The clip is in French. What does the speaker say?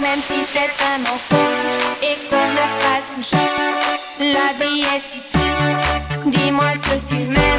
même si c'est un mensonge et qu'on n'a pas une chance. La vie est si dure, dis-moi que tu m'aimes.